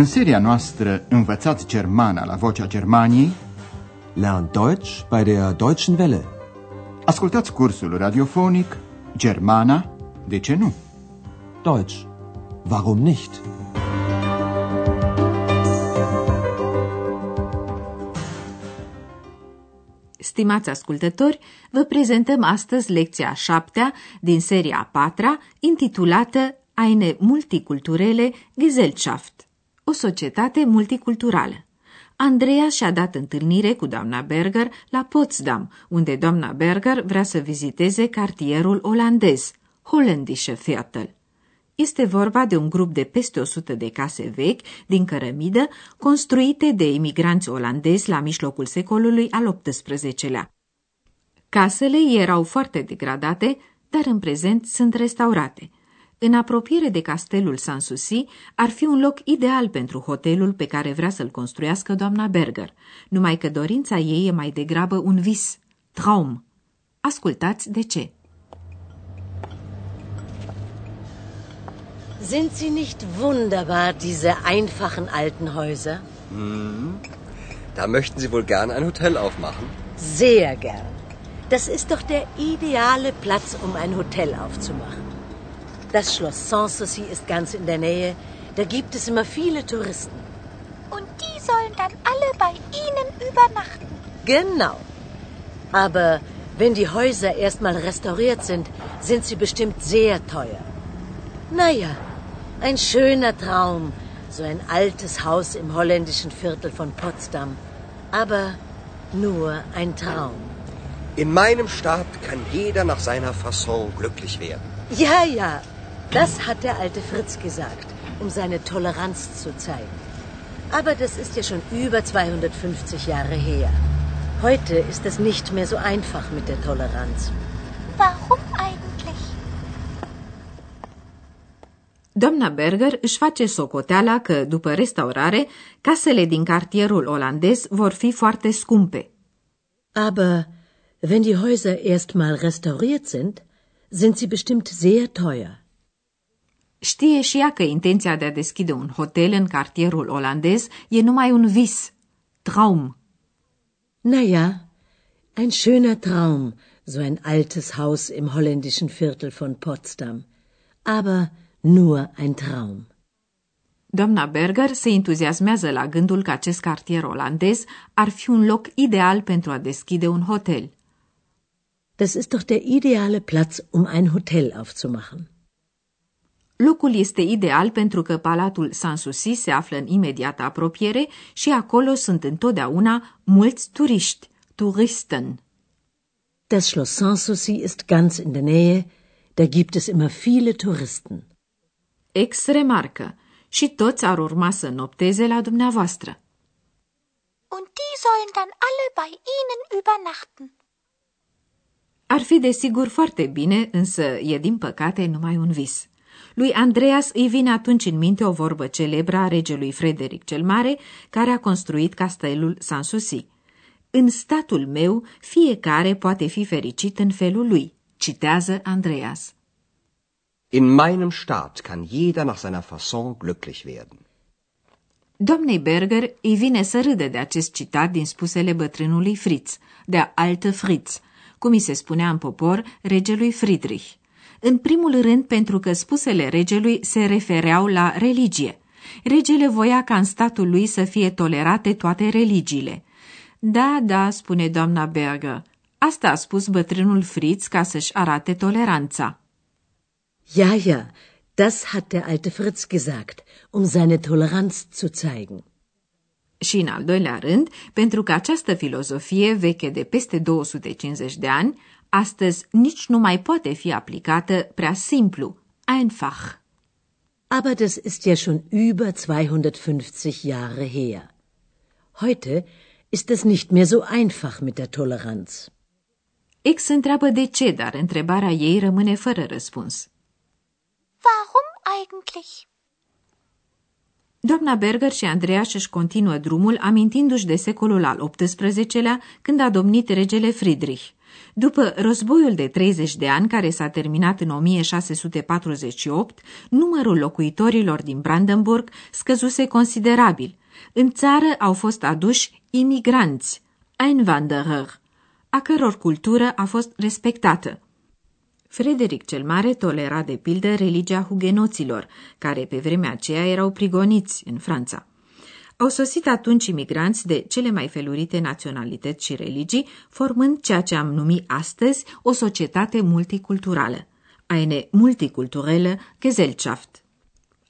În seria noastră Învățați Germana la Vocea Germaniei Lernt Deutsch bei der Deutschen Welle. Ascultați cursul radiofonic Germana, de ce nu? Deutsch. Warum nicht? Stimați ascultători, vă prezentăm astăzi lecția a șaptea din seria a patra, intitulată Eine multiculturele Gesellschaft, o societate multiculturală. Andreea și-a dat întâlnire cu doamna Berger la Potsdam, unde doamna Berger vrea să viziteze cartierul olandez, Holländische Viertel. Este vorba de un grup de peste 100 de case vechi din cărămidă, construite de imigranți olandezi la mijlocul secolului al XVIII-lea. Casele erau foarte degradate, dar în prezent sunt restaurate. În apropiere de castelul Sanssouci ar fi un loc ideal pentru hotelul pe care vrea să-l construiască doamna Berger, numai că dorința ei e mai degrabă un vis, traum. Ascultați de ce. Sind sie nicht wunderbar, diese einfachen alten Häuser? Da möchten Sie wohl gern ein Hotel aufmachen? Sehr gern. Das ist doch der ideale Platz, um ein Hotel aufzumachen. Das Schloss Sanssouci ist ganz in der Nähe. Da gibt es immer viele Touristen. Und die sollen dann alle bei Ihnen übernachten. Genau. Aber wenn die Häuser erstmal restauriert sind, sind sie bestimmt sehr teuer. Naja, ein schöner Traum, so ein altes Haus im holländischen Viertel von Potsdam. Aber nur ein Traum. In meinem Staat kann jeder nach seiner Fasson glücklich werden. Ja, ja, das hat der alte Fritz gesagt, um seine Toleranz zu zeigen. Aber das ist ja schon über 250 Jahre her. Heute ist es nicht mehr so einfach mit der Toleranz. Warum eigentlich? Doamna Berger își face socoteala că, după restaurare, casele din cartierul olandez vor fi foarte scumpe. Aber wenn die Häuser erstmal restauriert sind, sind sie bestimmt sehr teuer. Știe și ea că intenția de a deschide un hotel în cartierul olandez e numai un vis, traum. Naja, ein schöner Traum, so ein altes Haus im holländischen Viertel von Potsdam. Aber nur ein Traum. Doamna Berger se entuziasmează la gândul că acest cartier olandez ar fi un loc ideal pentru a deschide un hotel. Das ist doch der ideale Platz, um ein Hotel aufzumachen. Locul este ideal pentru că Palatul Sanssouci se află în imediată apropiere și acolo sunt întotdeauna mulți turiști, Touristen. Das Schloss Sanssouci ist ganz in der Nähe, da gibt es immer viele Touristen. Ex remarcă, și toți ar urma să nopteze la dumneavoastră. Und die sollen dann alle bei Ihnen übernachten. Ar fi desigur foarte bine, însă e din păcate numai un vis. Lui Andreas îi vine atunci în minte o vorbă celebră a regelui Frederic cel Mare, care a construit castelul Sanssouci. În statul meu, fiecare poate fi fericit în felul lui, citează Andreas. In meinem Staat kann jeder nach seiner Fasson glücklich werden. Doamnei Berger îi vine să râde de acest citat din spusele bătrânului Fritz, de alte Fritz, cum îi se spunea în popor regelui Friedrich. În primul rând pentru că spusele regelui se refereau la religie. Regele voia ca în statul lui să fie tolerate toate religiile. Da, da, spune doamna Berger, asta a spus bătrânul Fritz ca să-și arate toleranța. Ja, ja, das hat der alte Fritz gesagt, um seine Toleranz zu zeigen. Și în al doilea rând, pentru că această filozofie veche de peste 250 de ani, astăzi nici nu mai poate fi aplicată prea simplu, einfach. Aber das ist ja schon über 250 Jahre her. Heute ist es nicht mehr so einfach mit der Toleranz. Ex întreabă de ce, dar întrebarea ei rămâne fără răspuns. Warum eigentlich? Doamna Berger și Andreea își continuă drumul amintindu-și de secolul al XVIII-lea când a domnit regele Friedrich. După războiul de 30 de ani, care s-a terminat în 1648, numărul locuitorilor din Brandenburg scăzuse considerabil. În țară au fost aduși imigranți, Einwanderer, a căror cultură a fost respectată. Frederic cel Mare tolera de pildă religia hugenoților, care pe vremea aceea erau prigoniți în Franța. Au sosit atunci imigranți de cele mai felurite naționalități și religii, formând ceea ce am numit astăzi o societate multiculturală. Eine multiculturelle Gesellschaft.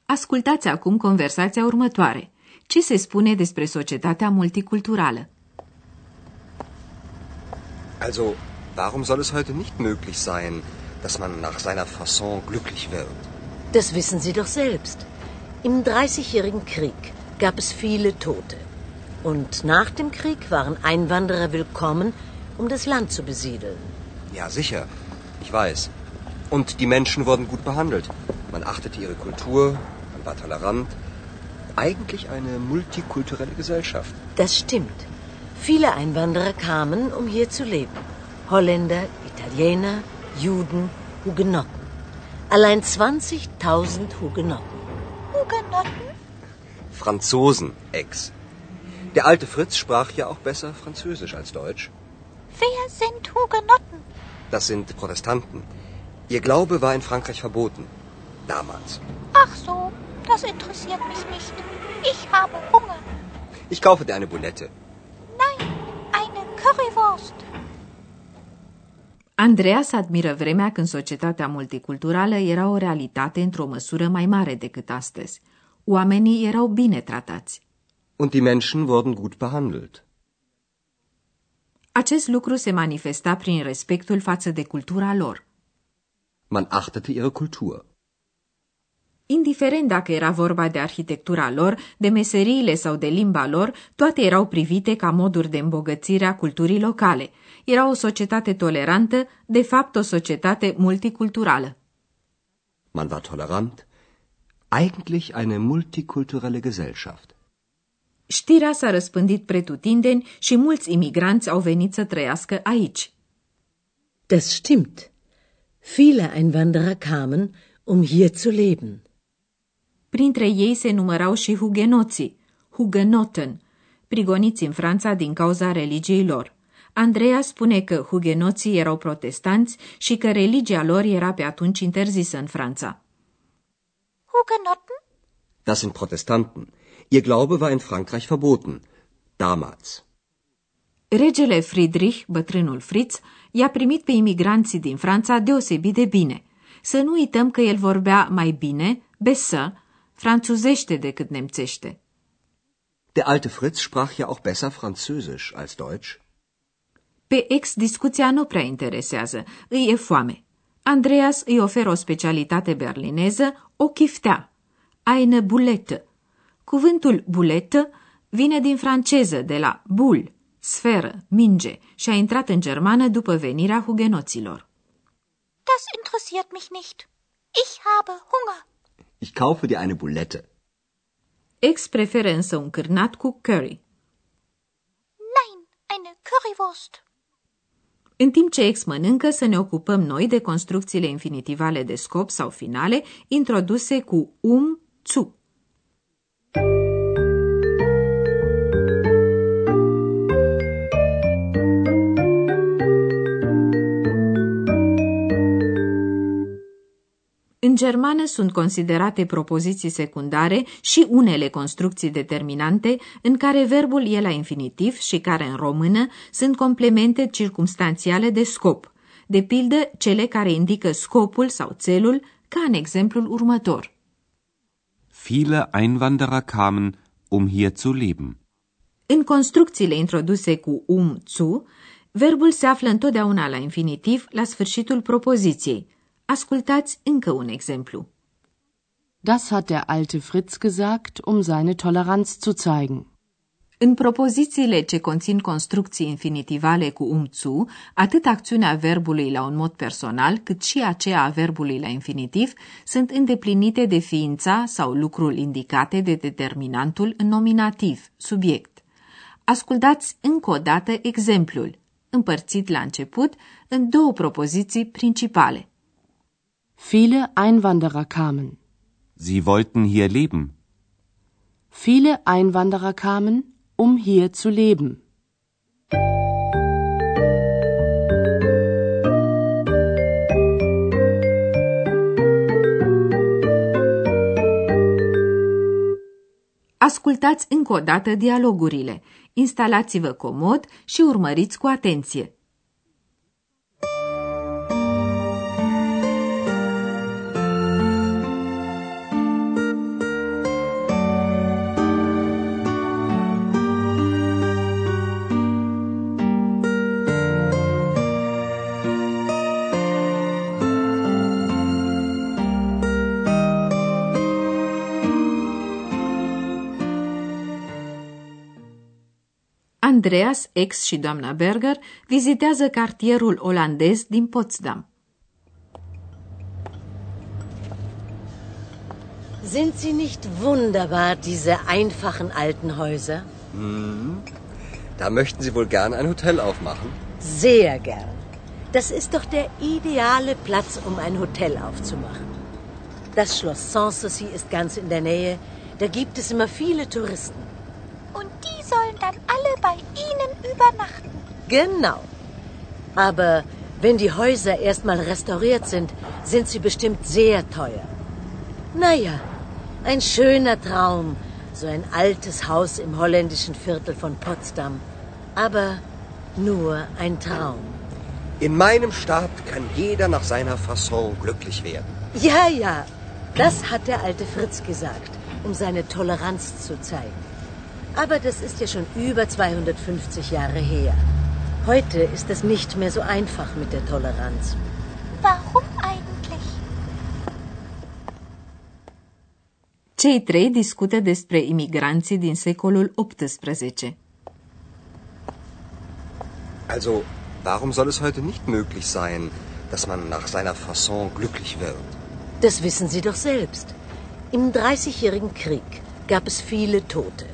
Ascultați acum conversația următoare. Ce se spune despre societatea multiculturală? Also, warum soll es heute nicht möglich sein, dass man nach seiner Fasson glücklich wird? Das wissen Sie doch selbst. Im Dreißigjährigen Krieg gab es viele Tote. Und nach dem Krieg waren Einwanderer willkommen, um das Land zu besiedeln. Ja, sicher. Ich weiß. Und die Menschen wurden gut behandelt. Man achtete ihre Kultur, man war tolerant. Eigentlich eine multikulturelle Gesellschaft. Das stimmt. Viele Einwanderer kamen, um hier zu leben. Holländer, Italiener, Juden, Hugenotten. Allein 20.000 Hugenotten. Hugenotten? Franzosen, Ex. Der alte Fritz sprach ja auch besser Französisch als Deutsch. Wer sind Hugenotten? Das sind Protestanten. Ihr Glaube war in Frankreich verboten. Damals. Ach so, das interessiert mich nicht. Ich habe Hunger. Ich kaufe dir eine Boulette. Nein, eine Currywurst. Andreas admiră vremea când societatea multiculturală era o realitate într-o măsură mai mare decât astăzi. Oamenii erau bine tratați. Und die Menschen wurden gut behandelt. Acest lucru se manifesta prin respectul față de cultura lor. Man achtete ihre Kultur. Indiferent dacă era vorba de arhitectura lor, de meseriile sau de limba lor, toate erau privite ca moduri de îmbogățire a culturii locale. Era o societate tolerantă, de fapt o societate multiculturală. Man war tolerant. Eigentlich eine multikulturelle Gesellschaft. Știrea s-a răspândit pretutindeni și mulți imigranți au venit să trăiască aici. Das stimmt. Viele Einwanderer kamen, um hier zu leben. Printre ei se numărau și hugenoții, hugenoten, prigoniți în Franța din cauza religiei lor. Andreea spune că hugenoții erau protestanți și că religia lor era pe atunci interzisă în Franța. Hugenotten? Das sind Protestanten. Ihr Glaube war in Frankreich verboten. Damals. Regele Friedrich, bătrânul Fritz, i-a primit pe imigranții din Franța deosebit de bine. Să nu uităm că el vorbea mai bine, besă, franțuzește decât nemțește. Der alte Fritz sprach ja auch besser Französisch als Deutsch. Pe ex discuția nu prea interesează, îi e foame. Andreas îi oferă o specialitate berlineză, o chiftea, eine buletă. Cuvântul buletă vine din franceză, de la bul, sferă, minge, și a intrat în germană după venirea hugenoților. Das interessiert mich nicht. Ich habe Hunger. Ich kaufe dir eine Boulette. Ex preferă însă un cârnat cu curry. Nein, eine Currywurst. În timp ce ex mănâncă, să ne ocupăm noi de construcțiile infinitivale de scop sau finale introduse cu um, zu. În germană sunt considerate propoziții secundare și unele construcții determinante în care verbul e la infinitiv și care în română sunt complemente circumstanțiale de scop, de pildă cele care indică scopul sau țelul, ca în exemplul următor. Viele Einwanderer kamen, um hier zu leben. În construcțiile introduse cu um, zu, verbul se află întotdeauna la infinitiv la sfârșitul propoziției. Ascultați încă un exemplu. Das hat der alte Fritz gesagt, um seine Toleranz zu zeigen. În propozițiile ce conțin construcții infinitivale cu um zu, atât acțiunea verbului la un mod personal, cât și aceea a verbului la infinitiv sunt îndeplinite de ființa sau lucrul indicate de determinantul în nominativ, subiect. Ascultați încă o dată exemplul. împărțit la început în două propoziții principale. Viele Einwanderer kamen. Sie wollten hier leben. Viele Einwanderer kamen, um hier zu leben. Ascultați încă o dată dialogurile. Instalați-vă comod și urmăriți cu atenție. Andreas, ex și doamna Berger vizitează cartierul olandez din Potsdam. Sind sie nicht wunderbar, diese einfachen alten Häuser? Hm. Da möchten Sie wohl gern ein Hotel aufmachen? Sehr gern. Das ist doch der ideale Platz, um ein Hotel aufzumachen. Das Schloss Sanssouci ist ganz in der Nähe. Da gibt es immer viele Touristen. Und die sollen dann alle bei Ihnen übernachten. Genau. Aber wenn die Häuser erstmal restauriert sind, sind sie bestimmt sehr teuer. Naja, ein schöner Traum, so ein altes Haus im holländischen Viertel von Potsdam. Aber nur ein Traum. In meinem Staat kann jeder nach seiner Fasson glücklich werden. Ja, ja, das hat der alte Fritz gesagt, um seine Toleranz zu zeigen. Aber das ist ja schon über 250 Jahre her. Heute ist es nicht mehr so einfach mit der Toleranz. Warum eigentlich? Cei trei discută despre imigranții din secolul XVIII. Also, warum soll es heute nicht möglich sein, dass man nach seiner Fasson glücklich wird? Das wissen Sie doch selbst. Im Dreißigjährigen Krieg gab es viele Tote.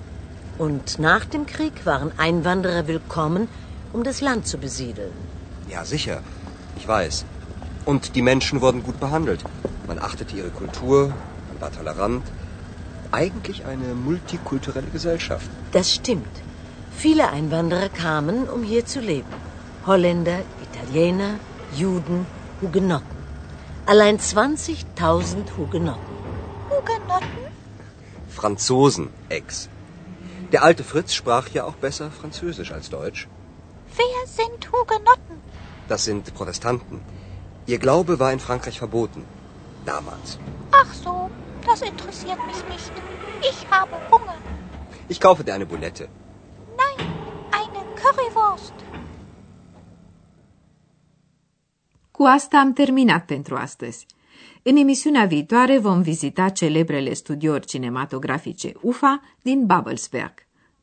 Und nach dem Krieg waren Einwanderer willkommen, um das Land zu besiedeln. Ja, sicher. Ich weiß. Und die Menschen wurden gut behandelt. Man achtete ihre Kultur, man war tolerant. Eigentlich eine multikulturelle Gesellschaft. Das stimmt. Viele Einwanderer kamen, um hier zu leben. Holländer, Italiener, Juden, Hugenotten. Allein 20.000 Hugenotten. Hugenotten? Franzosen, Ex. Der alte Fritz sprach ja auch besser Französisch als Deutsch. Wer sind Hugenotten? Das sind Protestanten. Ihr Glaube war in Frankreich verboten. Damals. Ach so, das interessiert mich nicht. Ich habe Hunger. Ich kaufe dir eine Boulette. Nein, eine Currywurst. Cu asta am terminat pentru astăzi. În emisiunea viitoare vom vizita celebrele studiouri cinematografice UFA din Babelsberg.